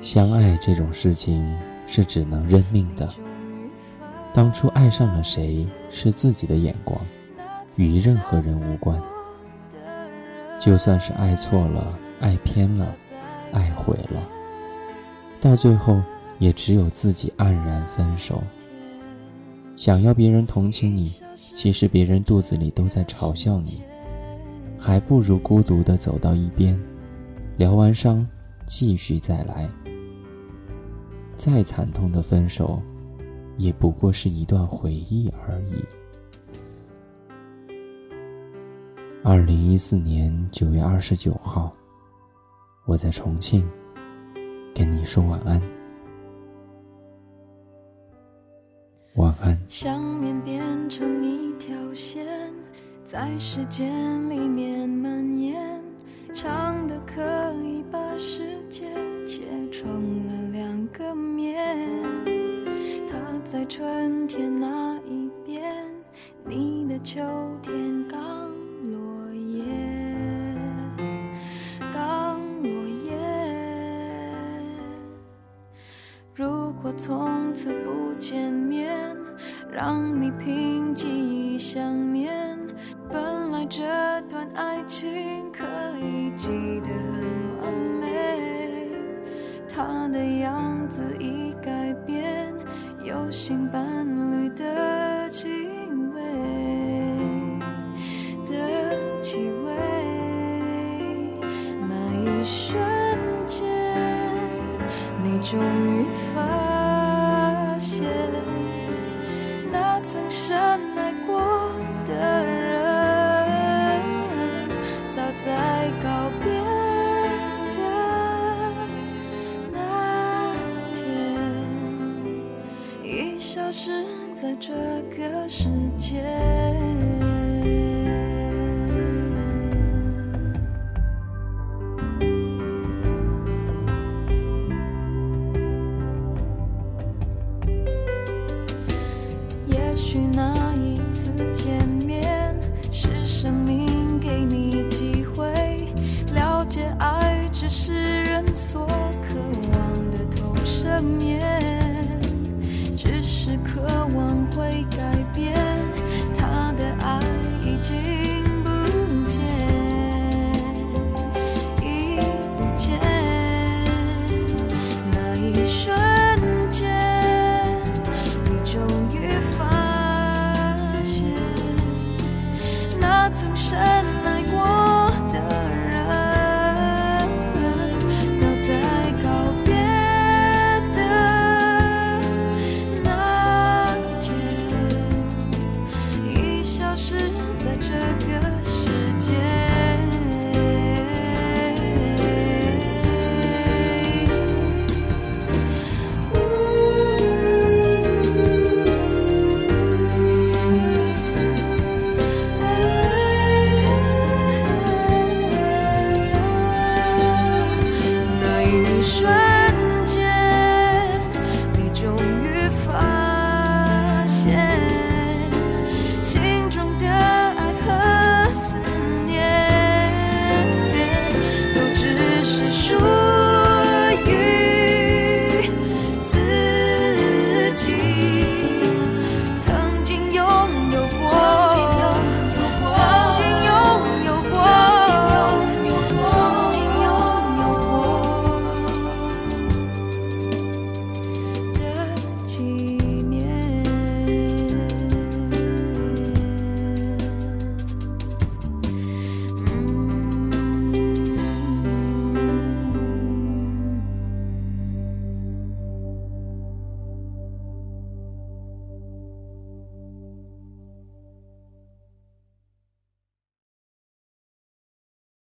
相爱这种事情是只能认命的。当初爱上了谁是自己的眼光，与任何人无关。就算是爱错了、爱偏了、爱毁了，到最后也只有自己黯然分手。想要别人同情你，其实别人肚子里都在嘲笑你，还不如孤独的走到一边，疗完伤，继续再来。再惨痛的分手，也不过是一段回忆而已。二零一四年九月二十九号，我在重庆，跟你说晚安。晚安。想念变成一条线，在时间里面蔓延，长的可以春天那一边，你的秋天刚落叶，刚落叶。如果从此不见面，让你凭记忆想念。本来这段爱情可以记得很完美，他的样子，心伴侣的气味的气味。那一瞬间，你终于发在这个世界。也许那一次见面，是生命给你机会了解爱，只是人所渴望的投射面，说你说